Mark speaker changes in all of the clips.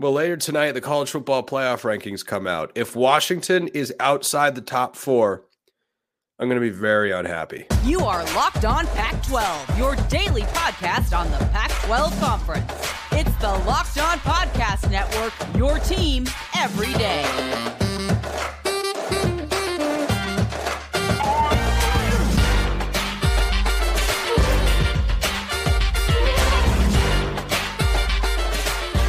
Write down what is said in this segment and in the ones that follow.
Speaker 1: Well, later tonight, the college football playoff rankings come out. If Washington is outside the top four, I'm going to be very unhappy.
Speaker 2: You are Locked On Pac 12, your daily podcast on the Pac 12 Conference. It's the Locked On Podcast Network, your team every day.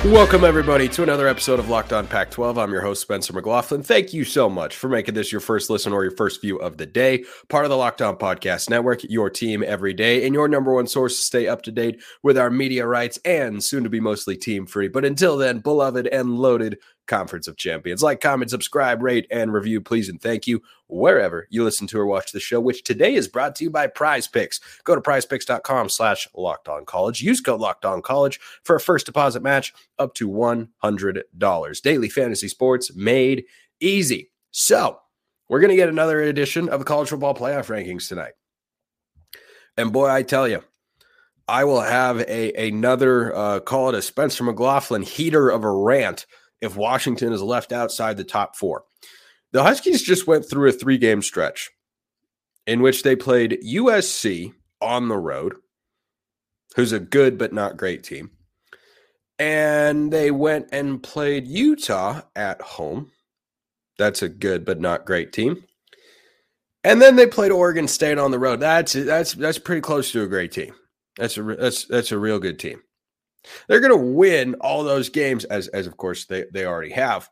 Speaker 1: Welcome, everybody, to another episode of Locked On Pac 12. I'm your host, Spencer McLaughlin. Thank you so much for making this your first listen or your first view of the day. Part of the Locked On Podcast Network, your team every day, and your number one source to stay up to date with our media rights and soon to be mostly team free. But until then, beloved and loaded Conference of Champions. Like, comment, subscribe, rate, and review, please, and thank you wherever you listen to or watch the show, which today is brought to you by Prize Picks. Go to prizepicks.com slash locked on college. Use code locked on college for a first deposit match up to $100. Daily fantasy sports made easy. So, we're going to get another edition of the college football playoff rankings tonight. And boy, I tell you, I will have a another uh, call it a Spencer McLaughlin heater of a rant if Washington is left outside the top four. The Huskies just went through a three game stretch in which they played USC on the road, who's a good but not great team. And they went and played Utah at home. That's a good but not great team. And then they played Oregon State on the road. That's that's that's pretty close to a great team. That's a that's that's a real good team. They're going to win all those games, as as of course they they already have.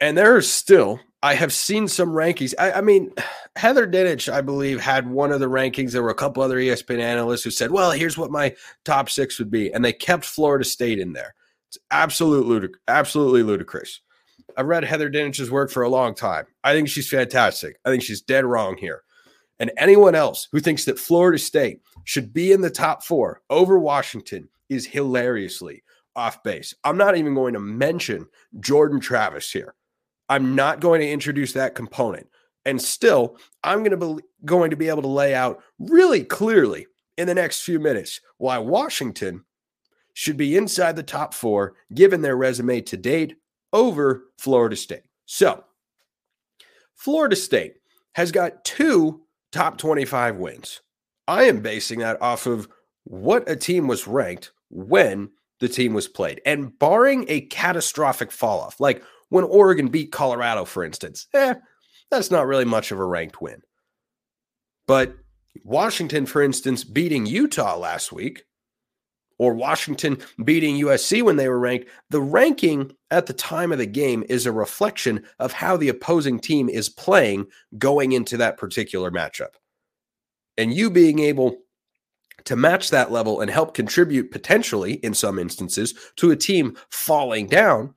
Speaker 1: And there are still, I have seen some rankings. I, I, mean, Heather Dinich, I believe, had one of the rankings. There were a couple other ESPN analysts who said, "Well, here's what my top six would be," and they kept Florida State in there. It's absolute ludic- absolutely ludicrous. I've read Heather Dinich's work for a long time. I think she's fantastic. I think she's dead wrong here. And anyone else who thinks that Florida State should be in the top four over Washington is hilariously off base. I'm not even going to mention Jordan Travis here. I'm not going to introduce that component. And still, I'm going to be going to be able to lay out really clearly in the next few minutes why Washington should be inside the top 4 given their resume to date over Florida State. So, Florida State has got two top 25 wins. I am basing that off of what a team was ranked when the team was played. And barring a catastrophic fall off, like when Oregon beat Colorado, for instance, eh, that's not really much of a ranked win. But Washington, for instance, beating Utah last week, or Washington beating USC when they were ranked, the ranking at the time of the game is a reflection of how the opposing team is playing going into that particular matchup. And you being able to match that level and help contribute potentially in some instances to a team falling down,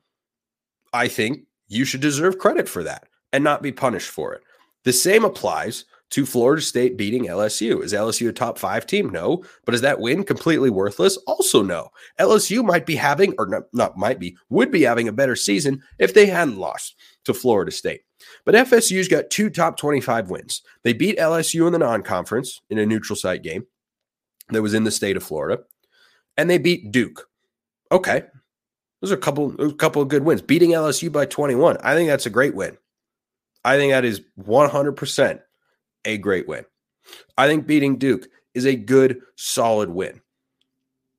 Speaker 1: I think you should deserve credit for that and not be punished for it. The same applies to Florida State beating LSU. Is LSU a top five team? No. But is that win completely worthless? Also, no. LSU might be having, or not, not might be, would be having a better season if they hadn't lost to Florida State. But FSU's got two top 25 wins. They beat LSU in the non conference in a neutral site game that was in the state of Florida, and they beat Duke. Okay, those are a couple a couple of good wins. Beating LSU by 21, I think that's a great win. I think that is 100% a great win. I think beating Duke is a good, solid win.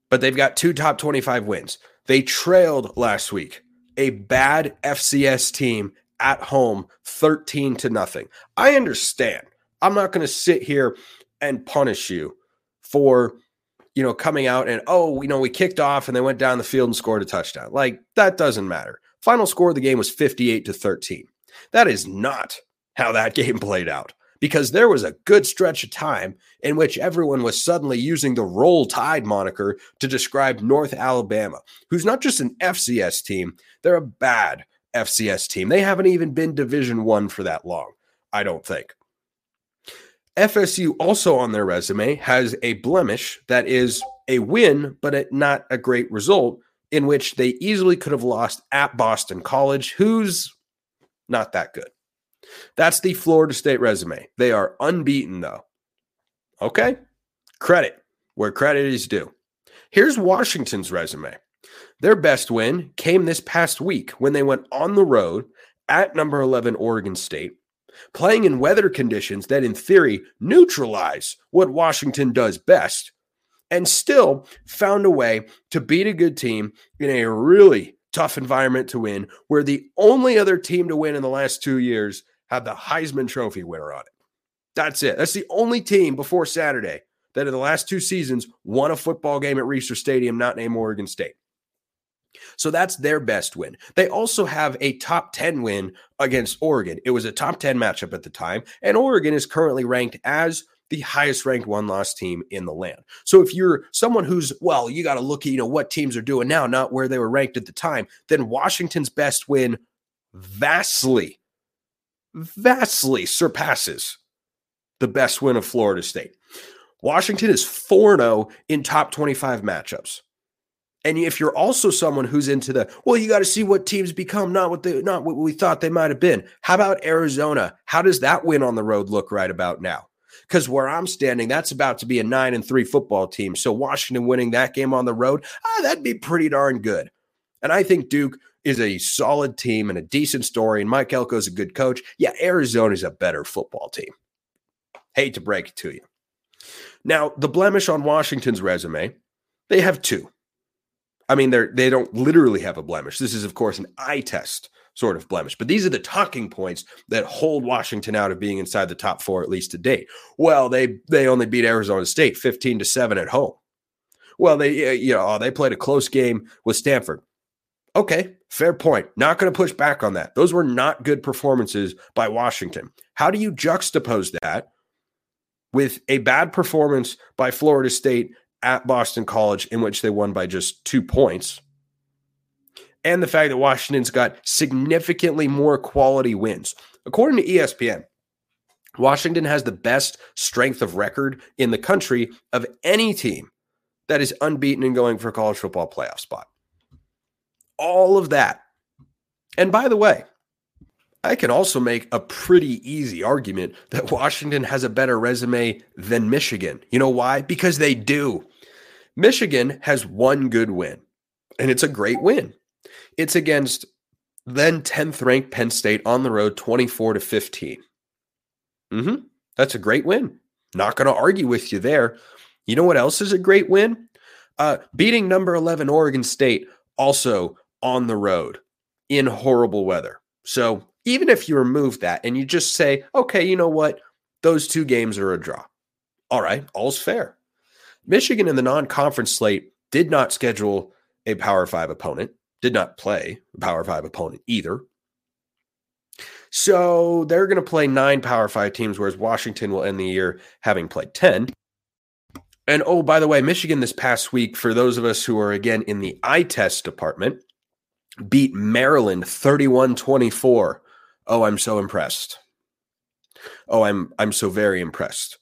Speaker 1: But they've got two top 25 wins. They trailed last week a bad FCS team at home 13 to nothing. I understand. I'm not going to sit here and punish you for you know coming out and oh you know we kicked off and they went down the field and scored a touchdown. Like that doesn't matter. Final score of the game was 58 to 13 that is not how that game played out because there was a good stretch of time in which everyone was suddenly using the roll tide moniker to describe north alabama who's not just an fcs team they're a bad fcs team. They haven't even been division one for that long i don't think FSU also on their resume has a blemish that is a win, but not a great result, in which they easily could have lost at Boston College, who's not that good. That's the Florida State resume. They are unbeaten, though. Okay? Credit where credit is due. Here's Washington's resume. Their best win came this past week when they went on the road at number 11 Oregon State, playing in weather conditions that, in theory, neutralize what Washington does best, and still found a way to beat a good team in a really tough environment to win, where the only other team to win in the last two years had the Heisman Trophy winner on it. That's it. That's the only team before Saturday that in the last two seasons won a football game at Reser Stadium, not named Oregon State. So that's their best win. They also have a top 10 win against Oregon. It was a top 10 matchup at the time, and Oregon is currently ranked as the highest ranked one loss team in the land. So if you're someone who's, well, you got to look at, you know, what teams are doing now, not where they were ranked at the time, then Washington's best win vastly, vastly surpasses the best win of Florida State. Washington is 4 0 in top 25 matchups. And if you're also someone who's into the, well, you got to see what teams become, not what they, not what we thought they might have been. How about Arizona? How does that win on the road look right about now? Because where I'm standing, that's about to be a nine and three football team. So Washington winning that game on the road, ah, that'd be pretty darn good. And I think Duke is a solid team and a decent story. And Mike Elko's a good coach. Yeah, Arizona's a better football team. Hate to break it to you. Now, the blemish on Washington's resume, they have two. I mean, they're they don't literally have a blemish. This is, of course, an eye test sort of blemish. But these are the talking points that hold Washington out of being inside the top four, at least to date. Well, they they only beat Arizona State 15 to 7 at home. Well, they you know, they played a close game with Stanford. Okay, fair point. Not going to push back on that. Those were not good performances by Washington. How do you juxtapose that with a bad performance by Florida State at Boston College, in which they won by just two points, and the fact that Washington's got significantly more quality wins. According to ESPN, Washington has the best strength of record in the country of any team that is unbeaten and going for a college football playoff spot. All of that. And by the way, I can also make a pretty easy argument that Washington has a better resume than Michigan. You know why? Because they do. Michigan has one good win, and it's a great win. It's against then 10th ranked Penn State on the road, 24 to 15. Mm-hmm. That's a great win. Not going to argue with you there. You know what else is a great win? Uh, beating number 11 Oregon State also on the road in horrible weather. So even if you remove that and you just say, okay, you know what? Those two games are a draw. All right, all's fair. Michigan in the non conference slate did not schedule a Power Five opponent, did not play a Power Five opponent either. So they're going to play nine Power Five teams, whereas Washington will end the year having played 10. And oh, by the way, Michigan this past week, for those of us who are again in the eye test department, beat Maryland 31 24. Oh, I'm so impressed. Oh, I'm I'm so very impressed.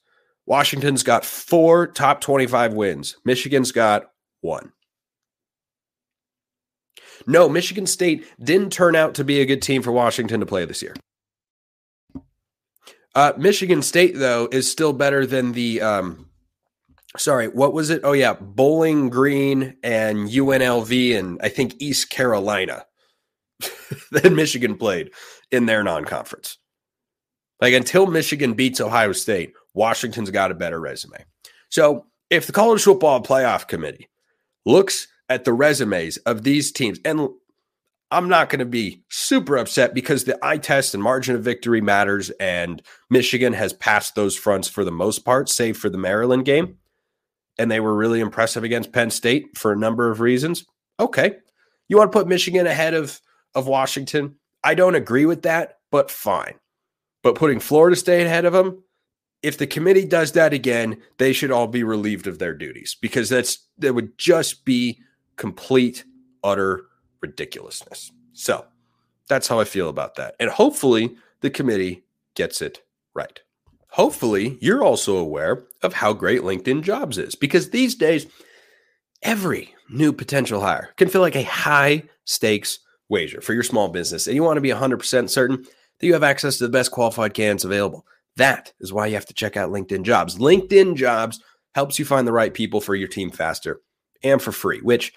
Speaker 1: Washington's got four top 25 wins. Michigan's got one. No, Michigan State didn't turn out to be a good team for Washington to play this year. Uh, Michigan State, though, is still better than the. Um, sorry, what was it? Oh, yeah. Bowling Green and UNLV and I think East Carolina that Michigan played in their non conference. Like until Michigan beats Ohio State, Washington's got a better resume. So if the college football playoff committee looks at the resumes of these teams, and I'm not going to be super upset because the eye test and margin of victory matters, and Michigan has passed those fronts for the most part, save for the Maryland game. And they were really impressive against Penn State for a number of reasons. Okay. You want to put Michigan ahead of, of Washington? I don't agree with that, but fine. But putting Florida State ahead of them, if the committee does that again, they should all be relieved of their duties because that's that would just be complete utter ridiculousness. So, that's how I feel about that. And hopefully the committee gets it right. Hopefully, you're also aware of how great LinkedIn Jobs is because these days every new potential hire can feel like a high stakes wager for your small business and you want to be 100% certain that you have access to the best qualified candidates available. That is why you have to check out LinkedIn Jobs. LinkedIn Jobs helps you find the right people for your team faster and for free, which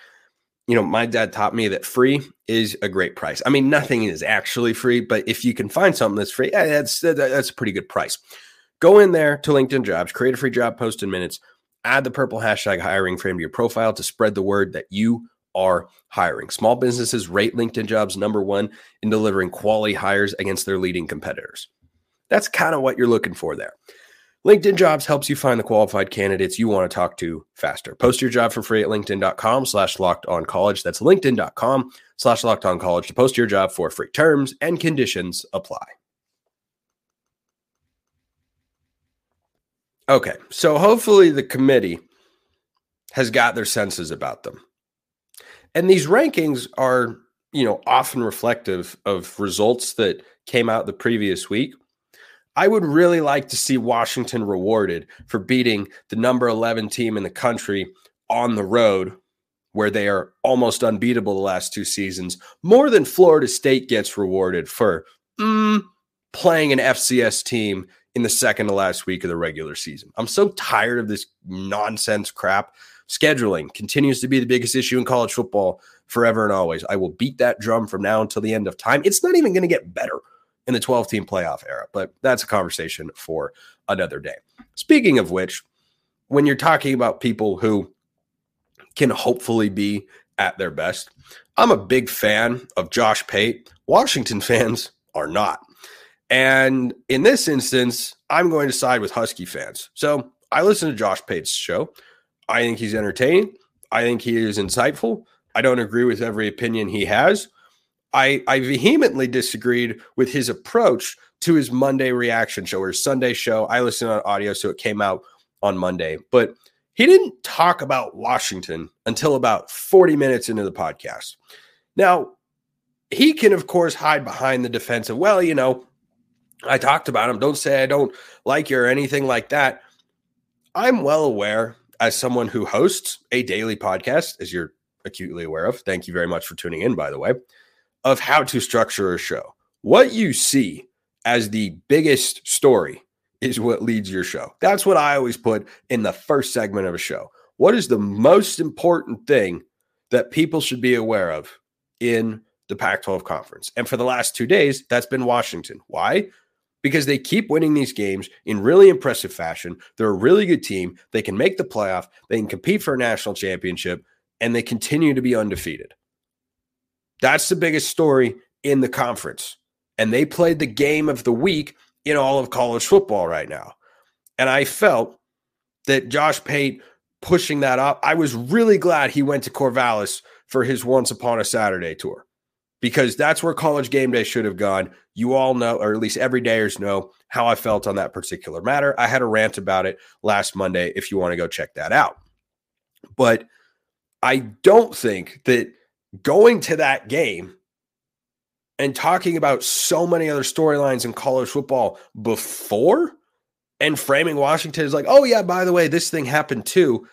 Speaker 1: you know, my dad taught me that free is a great price. I mean, nothing is actually free, but if you can find something that's free, that's that's a pretty good price. Go in there to LinkedIn Jobs, create a free job post in minutes, add the purple hashtag hiring frame to your profile to spread the word that you are hiring. Small businesses rate LinkedIn Jobs number one in delivering quality hires against their leading competitors. That's kind of what you're looking for there. LinkedIn Jobs helps you find the qualified candidates you want to talk to faster. Post your job for free at linkedin.com slash locked on college. That's linkedin.com slash locked on college to post your job for free. Terms and conditions apply. Okay, so hopefully the committee has got their senses about them. And these rankings are, you know, often reflective of results that came out the previous week. I would really like to see Washington rewarded for beating the number 11 team in the country on the road, where they are almost unbeatable the last two seasons, more than Florida State gets rewarded for mm, playing an FCS team in the second to last week of the regular season. I'm so tired of this nonsense crap. Scheduling continues to be the biggest issue in college football forever and always. I will beat that drum from now until the end of time. It's not even going to get better in the 12 team playoff era, but that's a conversation for another day. Speaking of which, when you're talking about people who can hopefully be at their best, I'm a big fan of Josh Pate. Washington fans are not. And in this instance, I'm going to side with Husky fans. So I listen to Josh Pate's show. I think he's entertaining. I think he is insightful. I don't agree with every opinion he has, I, I vehemently disagreed with his approach to his Monday reaction show or Sunday show. I listened on audio, so it came out on Monday, but he didn't talk about Washington until about 40 minutes into the podcast. Now, he can, of course, hide behind the defense of, well, you know, I talked about him. Don't say I don't like you or anything like that. I'm well aware as someone who hosts a daily podcast, as you're acutely aware of. Thank you very much for tuning in, by the way of how to structure a show. What you see as the biggest story is what leads your show. That's what I always put in the first segment of a show. What is the most important thing that people should be aware of in the Pac 12 conference? And for the last two days, that's been Washington. Why? Because they keep winning these games in really impressive fashion. They're a really good team. They can make the playoff, they can compete for a national championship, and they continue to be undefeated. That's the biggest story in the conference. And they played the game of the week in all of college football right now. And I felt that Josh Pate pushing that up, I was really glad he went to Corvallis for his Once Upon a Saturday tour because that's where college game day should have gone. You all know, or at least everydayers know, how I felt on that particular matter. I had a rant about it last Monday if you want to go check that out. But I don't think that going to that game and talking about so many other storylines in college football before and framing Washington as like, oh, yeah, by the way, this thing happened too.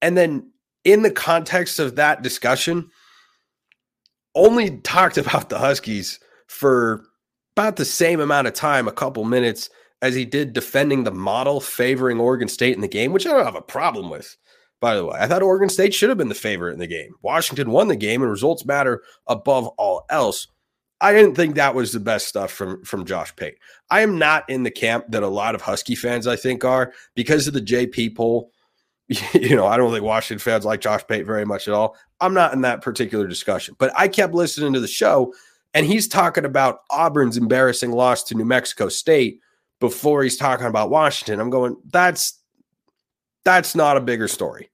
Speaker 1: And then in the context of that discussion, only talked about the Huskies for about the same amount of time, a couple minutes, as he did defending the model favoring Oregon State in the game, which I don't have a problem with by the way. I thought Oregon State should have been the favorite in the game. Washington won the game, and results matter above all else. I didn't think that was the best stuff from from Josh Pate. I am not in the camp that a lot of Husky fans I think are because of the JP poll. You know, I don't think Washington fans like Josh Pate very much at all. I'm not in that particular discussion, but I kept listening to the show, and he's talking about Auburn's embarrassing loss to New Mexico State before he's talking about Washington. I'm going, that's that's not a bigger story.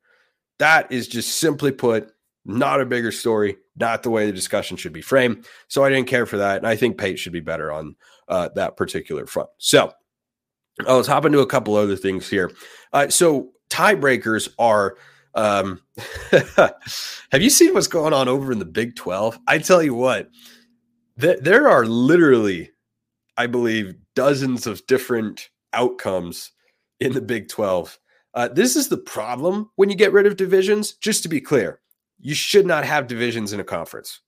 Speaker 1: That is just simply put, not a bigger story, not the way the discussion should be framed. So I didn't care for that. And I think Pate should be better on uh, that particular front. So uh, let's hop into a couple other things here. Uh, so tiebreakers are. Um, have you seen what's going on over in the Big 12? I tell you what, th- there are literally, I believe, dozens of different outcomes in the Big 12 uh, this is the problem when you get rid of divisions. Just to be clear, you should not have divisions in a conference.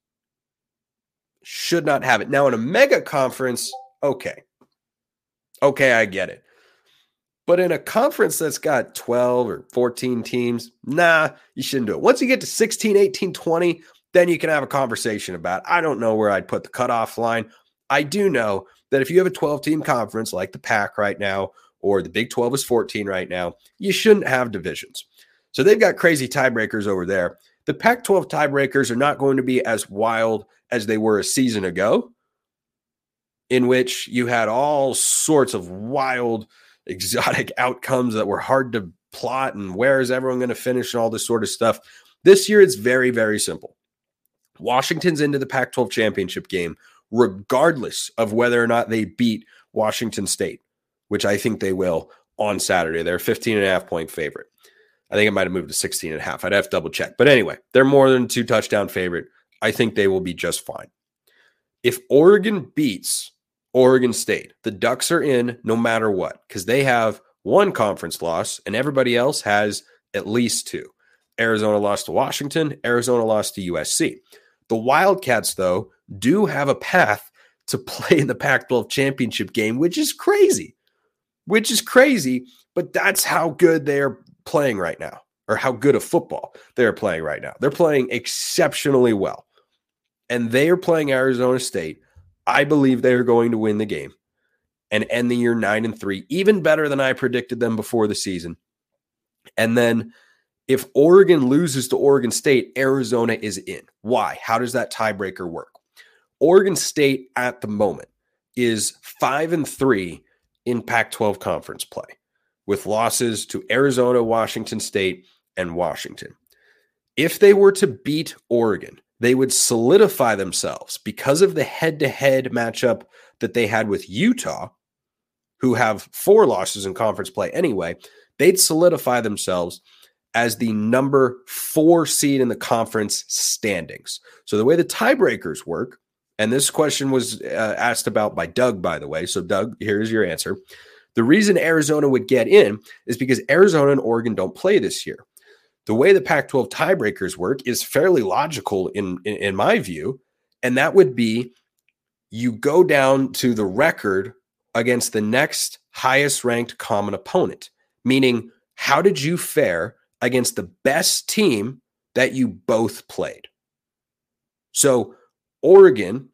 Speaker 1: Should not have it. Now, in a mega conference, okay. Okay, I get it. But in a conference that's got 12 or 14 teams, nah, you shouldn't do it. Once you get to 16, 18, 20, then you can have a conversation about. I don't know where I'd put the cutoff line. I do know that if you have a 12 team conference like the Pac right now, or the Big 12 is 14 right now, you shouldn't have divisions. So they've got crazy tiebreakers over there. The Pac 12 tiebreakers are not going to be as wild as they were a season ago, in which you had all sorts of wild, exotic outcomes that were hard to plot and where is everyone going to finish and all this sort of stuff. This year, it's very, very simple. Washington's into the Pac 12 championship game, regardless of whether or not they beat Washington State, which I think they will on Saturday. They're 15 and a half point favorite. I think it might have moved to 16 and a half. I'd have to double check. But anyway, they're more than two touchdown favorite. I think they will be just fine. If Oregon beats Oregon State, the Ducks are in no matter what because they have one conference loss and everybody else has at least two. Arizona lost to Washington, Arizona lost to USC. The Wildcats, though, do have a path to play in the Pac 12 championship game, which is crazy, which is crazy, but that's how good they're playing right now or how good of football they're playing right now. They're playing exceptionally well. And they are playing Arizona State. I believe they are going to win the game and end the year 9 and 3, even better than I predicted them before the season. And then if Oregon loses to Oregon State, Arizona is in. Why? How does that tiebreaker work? Oregon State at the moment is 5 and 3 in Pac 12 conference play with losses to Arizona, Washington State, and Washington. If they were to beat Oregon, they would solidify themselves because of the head to head matchup that they had with Utah, who have four losses in conference play anyway. They'd solidify themselves as the number four seed in the conference standings. So the way the tiebreakers work, and this question was uh, asked about by Doug, by the way. So, Doug, here's your answer. The reason Arizona would get in is because Arizona and Oregon don't play this year. The way the Pac 12 tiebreakers work is fairly logical in, in, in my view. And that would be you go down to the record against the next highest ranked common opponent, meaning, how did you fare against the best team that you both played? So, Oregon,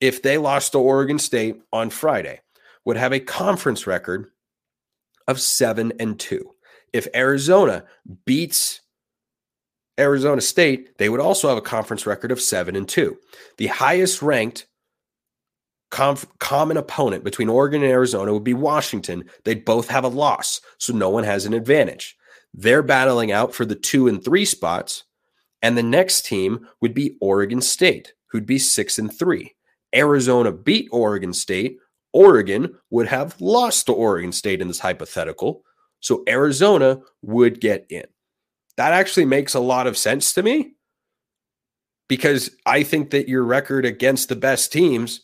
Speaker 1: if they lost to Oregon State on Friday, would have a conference record of seven and two. If Arizona beats Arizona State, they would also have a conference record of seven and two. The highest ranked conf- common opponent between Oregon and Arizona would be Washington. They'd both have a loss, so no one has an advantage. They're battling out for the two and three spots, and the next team would be Oregon State, who'd be six and three. Arizona beat Oregon State, Oregon would have lost to Oregon State in this hypothetical. So Arizona would get in. That actually makes a lot of sense to me because I think that your record against the best teams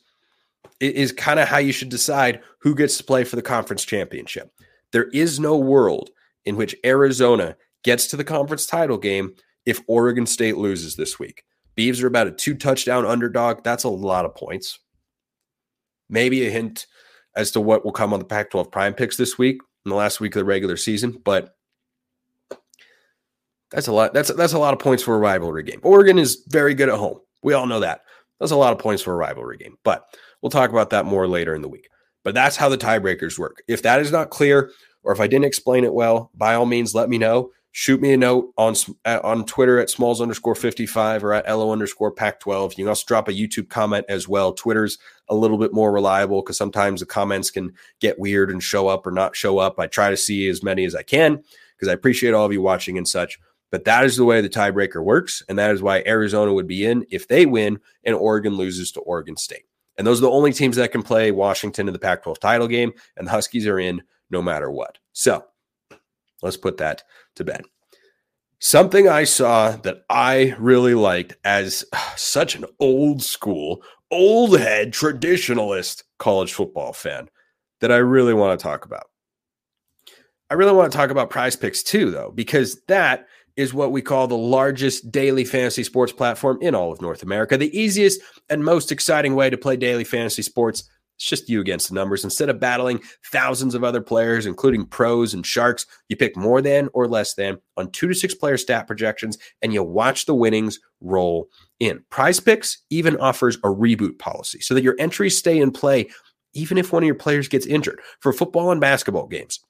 Speaker 1: is kind of how you should decide who gets to play for the conference championship. There is no world in which Arizona gets to the conference title game if Oregon State loses this week. Beavs are about a two touchdown underdog. That's a lot of points maybe a hint as to what will come on the Pac 12 prime picks this week in the last week of the regular season. But that's a lot. That's that's a lot of points for a rivalry game. Oregon is very good at home. We all know that. That's a lot of points for a rivalry game. But we'll talk about that more later in the week. But that's how the tiebreakers work. If that is not clear, or if I didn't explain it well, by all means, let me know shoot me a note on on Twitter at smalls underscore 55 or at LO underscore pac 12. You can also drop a YouTube comment as well. Twitter's a little bit more reliable because sometimes the comments can get weird and show up or not show up. I try to see as many as I can because I appreciate all of you watching and such. But that is the way the tiebreaker works. And that is why Arizona would be in if they win and Oregon loses to Oregon State. And those are the only teams that can play Washington in the Pac 12 title game. And the Huskies are in no matter what. So let's put that to bed. Something I saw that I really liked as such an old school, old head traditionalist college football fan that I really want to talk about. I really want to talk about prize picks too, though, because that is what we call the largest daily fantasy sports platform in all of North America. The easiest and most exciting way to play daily fantasy sports It's just you against the numbers. Instead of battling thousands of other players, including pros and sharks, you pick more than or less than on two to six player stat projections and you watch the winnings roll in. Prize Picks even offers a reboot policy so that your entries stay in play even if one of your players gets injured. For football and basketball games,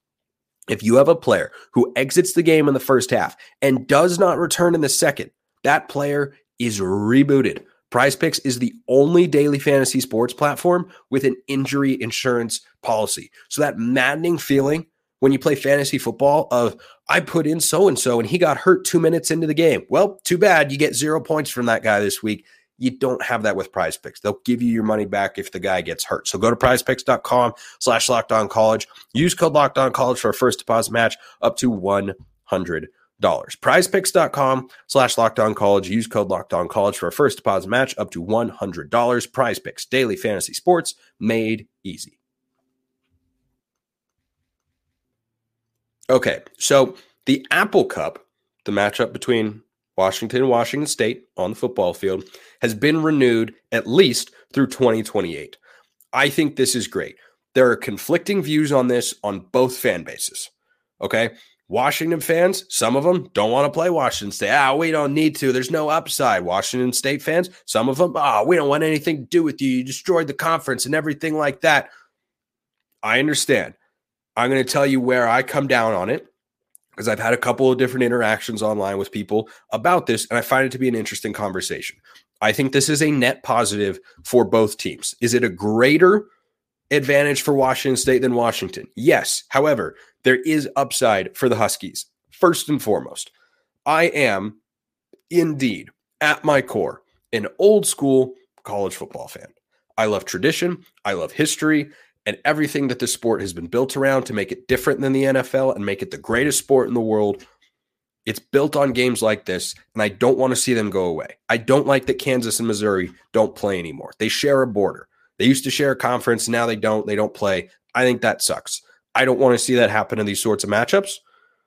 Speaker 1: if you have a player who exits the game in the first half and does not return in the second, that player is rebooted. Prize Picks is the only daily fantasy sports platform with an injury insurance policy. So that maddening feeling when you play fantasy football of I put in so and so and he got hurt 2 minutes into the game. Well, too bad you get 0 points from that guy this week. You don't have that with prize picks. They'll give you your money back if the guy gets hurt. So go to prizepicks.com slash locked on college. Use code locked on college for a first deposit match up to 100 dollars. Prizepicks.com slash locked on college. Use code locked on college for a first deposit match up to $100. Prize picks, daily fantasy sports made easy. Okay, so the Apple Cup, the matchup between Washington and Washington State on the football field, has been renewed at least through 2028. I think this is great. There are conflicting views on this on both fan bases. Okay. Washington fans, some of them don't want to play Washington State. Ah, we don't need to. There's no upside. Washington State fans, some of them, ah, oh, we don't want anything to do with you. You destroyed the conference and everything like that. I understand. I'm going to tell you where I come down on it because I've had a couple of different interactions online with people about this, and I find it to be an interesting conversation. I think this is a net positive for both teams. Is it a greater advantage for Washington State than Washington? Yes. However, there is upside for the Huskies. First and foremost, I am indeed at my core an old school college football fan. I love tradition, I love history, and everything that the sport has been built around to make it different than the NFL and make it the greatest sport in the world. It's built on games like this, and I don't want to see them go away. I don't like that Kansas and Missouri don't play anymore. They share a border. They used to share a conference, now they don't. They don't play. I think that sucks. I don't want to see that happen in these sorts of matchups.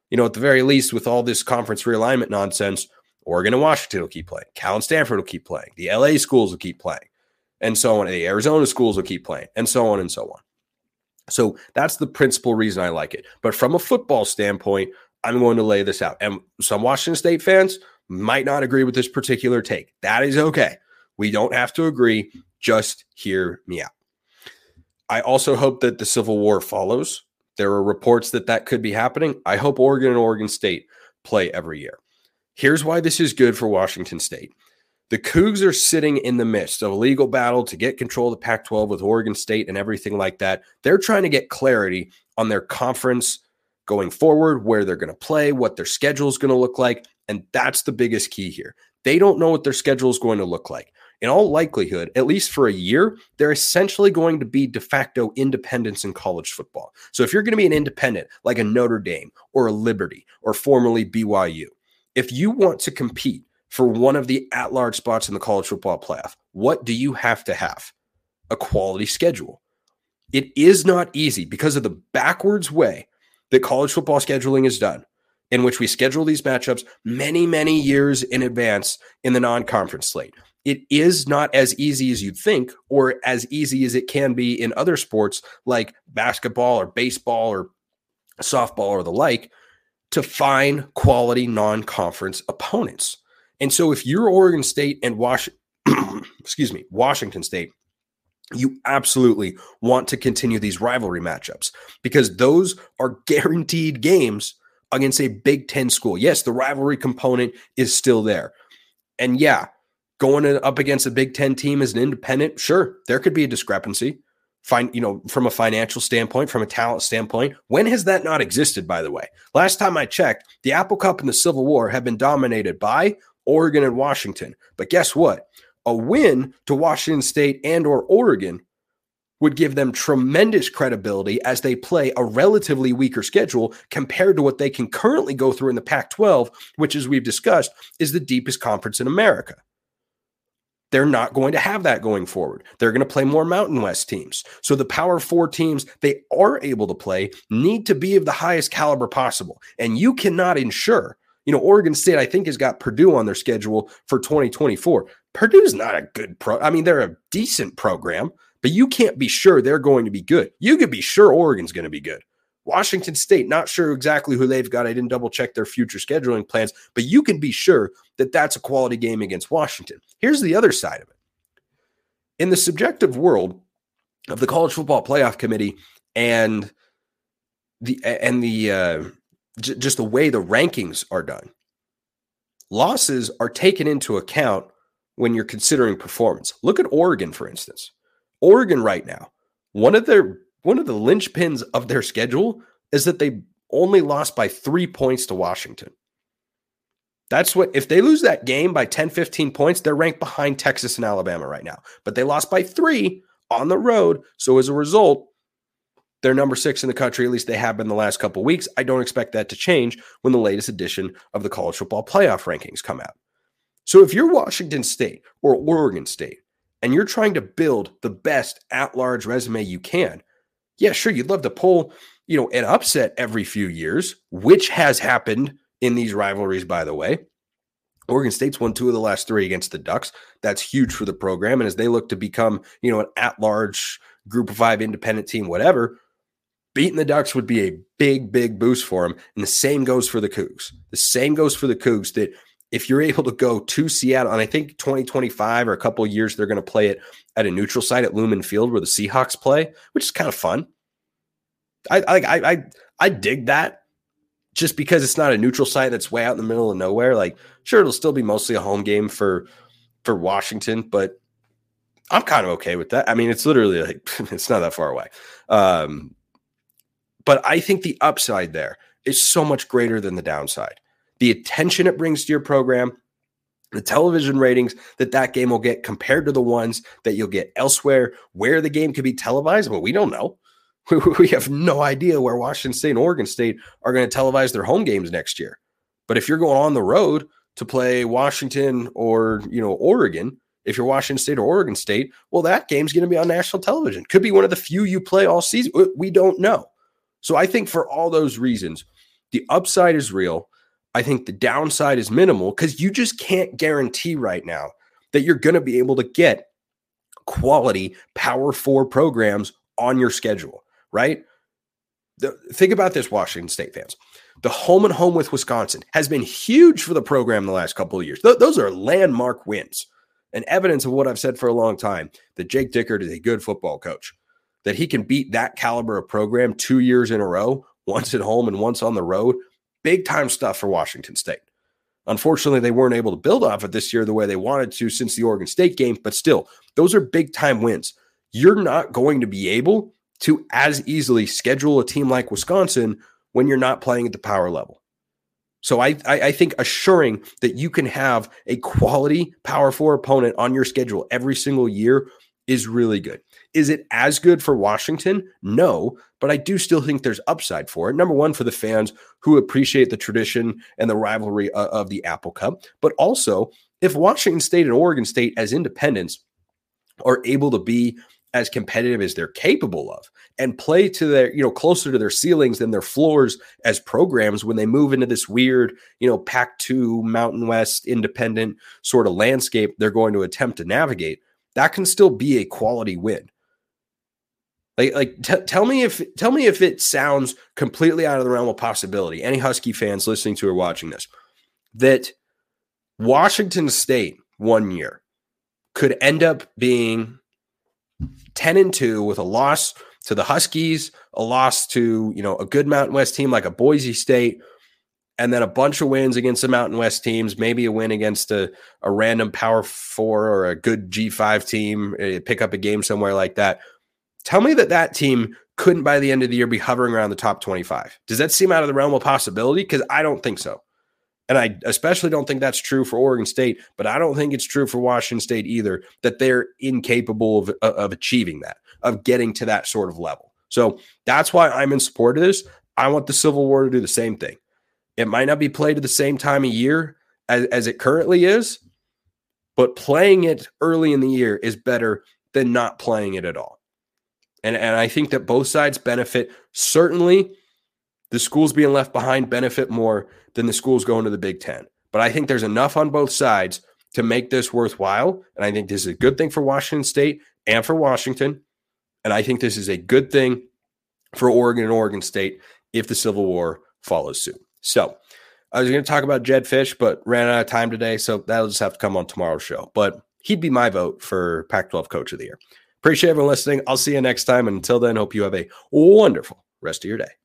Speaker 1: You know, at the very least, with all this conference realignment nonsense, Oregon and Washington will keep playing. Cal and Stanford will keep playing. The LA schools will keep playing, and so on. The Arizona schools will keep playing, and so on and so on. So that's the principal reason I like it. But from a football standpoint, I'm going to lay this out. And some Washington State fans might not agree with this particular take. That is okay. We don't have to agree. Just hear me out. I also hope that the Civil War follows. There are reports that that could be happening. I hope Oregon and Oregon State play every year. Here's why this is good for Washington State. The Cougs are sitting in the midst of a legal battle to get control of the Pac 12 with Oregon State and everything like that. They're trying to get clarity on their conference going forward, where they're going to play, what their schedule is going to look like. And that's the biggest key here. They don't know what their schedule is going to look like. In all likelihood, at least for a year, they're essentially going to be de facto independents in college football. So if you're going to be an independent like a Notre Dame or a Liberty or formerly BYU, if you want to compete for one of the at large spots in the college football playoff. What do you have to have? A quality schedule. It is not easy because of the backwards way that college football scheduling is done, in which we schedule these matchups many, many years in advance in the non conference slate. It is not as easy as you'd think, or as easy as it can be in other sports like basketball or baseball or softball or the like, to find quality non conference opponents. And so if you're Oregon State and Washington, excuse me, Washington State, you absolutely want to continue these rivalry matchups because those are guaranteed games against a Big Ten school. Yes, the rivalry component is still there. And yeah, going up against a Big Ten team as an independent, sure, there could be a discrepancy. Find, you know, from a financial standpoint, from a talent standpoint, when has that not existed, by the way? Last time I checked, the Apple Cup and the Civil War have been dominated by Oregon and Washington. But guess what? A win to Washington State and or Oregon would give them tremendous credibility as they play a relatively weaker schedule compared to what they can currently go through in the Pac 12, which, as we've discussed, is the deepest conference in America. They're not going to have that going forward. They're going to play more Mountain West teams. So the Power Four teams they are able to play need to be of the highest caliber possible. And you cannot ensure you know, Oregon State, I think, has got Purdue on their schedule for 2024. Purdue's not a good pro. I mean, they're a decent program, but you can't be sure they're going to be good. You could be sure Oregon's going to be good. Washington State, not sure exactly who they've got. I didn't double check their future scheduling plans, but you can be sure that that's a quality game against Washington. Here's the other side of it. In the subjective world of the college football playoff committee and the and the uh, j- just the way the rankings are done, losses are taken into account when you're considering performance. Look at Oregon, for instance. Oregon right now, one of their one of the linchpins of their schedule is that they only lost by three points to Washington. That's what, if they lose that game by 10, 15 points, they're ranked behind Texas and Alabama right now. But they lost by three on the road. So as a result, they're number six in the country. At least they have been the last couple weeks. I don't expect that to change when the latest edition of the college football playoff rankings come out. So if you're Washington State or Oregon State and you're trying to build the best at large resume you can, yeah, sure, you'd love to pull, you know, an upset every few years, which has happened in these rivalries, by the way. Oregon State's won two of the last three against the Ducks. That's huge for the program. And as they look to become, you know, an at large group of five independent team, whatever, beating the Ducks would be a big, big boost for them. And the same goes for the Cougs. The same goes for the Cougs that if you're able to go to Seattle, and I think 2025 or a couple years, they're going to play it at a neutral site at Lumen Field where the Seahawks play, which is kind of fun. I I I I dig that just because it's not a neutral site that's way out in the middle of nowhere. Like, sure, it'll still be mostly a home game for for Washington, but I'm kind of okay with that. I mean, it's literally like it's not that far away. Um, but I think the upside there is so much greater than the downside the attention it brings to your program, the television ratings that that game will get compared to the ones that you'll get elsewhere, where the game could be televised. But we don't know. We have no idea where Washington State and Oregon State are going to televise their home games next year. But if you're going on the road to play Washington or you know Oregon, if you're Washington State or Oregon State, well, that game's going to be on national television. Could be one of the few you play all season. We don't know. So I think for all those reasons, the upside is real. I think the downside is minimal because you just can't guarantee right now that you're going to be able to get quality Power Four programs on your schedule, right? The, think about this, Washington State fans. The home and home with Wisconsin has been huge for the program in the last couple of years. Th- those are landmark wins and evidence of what I've said for a long time that Jake Dickert is a good football coach, that he can beat that caliber of program two years in a row, once at home and once on the road big time stuff for Washington State. Unfortunately, they weren't able to build off it this year the way they wanted to since the Oregon State game, but still, those are big time wins. You're not going to be able to as easily schedule a team like Wisconsin when you're not playing at the power level. So I, I, I think assuring that you can have a quality power four opponent on your schedule every single year is really good. Is it as good for Washington? No, but I do still think there's upside for it. Number one, for the fans who appreciate the tradition and the rivalry of, of the Apple Cup, but also if Washington State and Oregon State as independents are able to be as competitive as they're capable of and play to their you know closer to their ceilings than their floors as programs when they move into this weird you know pac 2 mountain west independent sort of landscape they're going to attempt to navigate that can still be a quality win. Like, like t- tell me if tell me if it sounds completely out of the realm of possibility. Any Husky fans listening to or watching this, that Washington State one year could end up being ten and two with a loss to the Huskies, a loss to you know a good Mountain West team like a Boise State, and then a bunch of wins against the Mountain West teams, maybe a win against a, a random Power Four or a good G5 team, eh, pick up a game somewhere like that. Tell me that that team couldn't by the end of the year be hovering around the top 25. Does that seem out of the realm of possibility? Because I don't think so. And I especially don't think that's true for Oregon State, but I don't think it's true for Washington State either, that they're incapable of, uh, of achieving that, of getting to that sort of level. So that's why I'm in support of this. I want the Civil War to do the same thing. It might not be played at the same time of year as, as it currently is, but playing it early in the year is better than not playing it at all. And, and I think that both sides benefit. Certainly, the schools being left behind benefit more than the schools going to the Big Ten. But I think there's enough on both sides to make this worthwhile. And I think this is a good thing for Washington State and for Washington. And I think this is a good thing for Oregon and Oregon State if the Civil War follows suit. So I was going to talk about Jedd Fisch, but ran out of time today. So that'll just have to come on tomorrow's show. But he'd be my vote for Pac 12 Coach of the Year. Appreciate everyone listening. I'll see you next time. And until then, hope you have a wonderful rest of your day.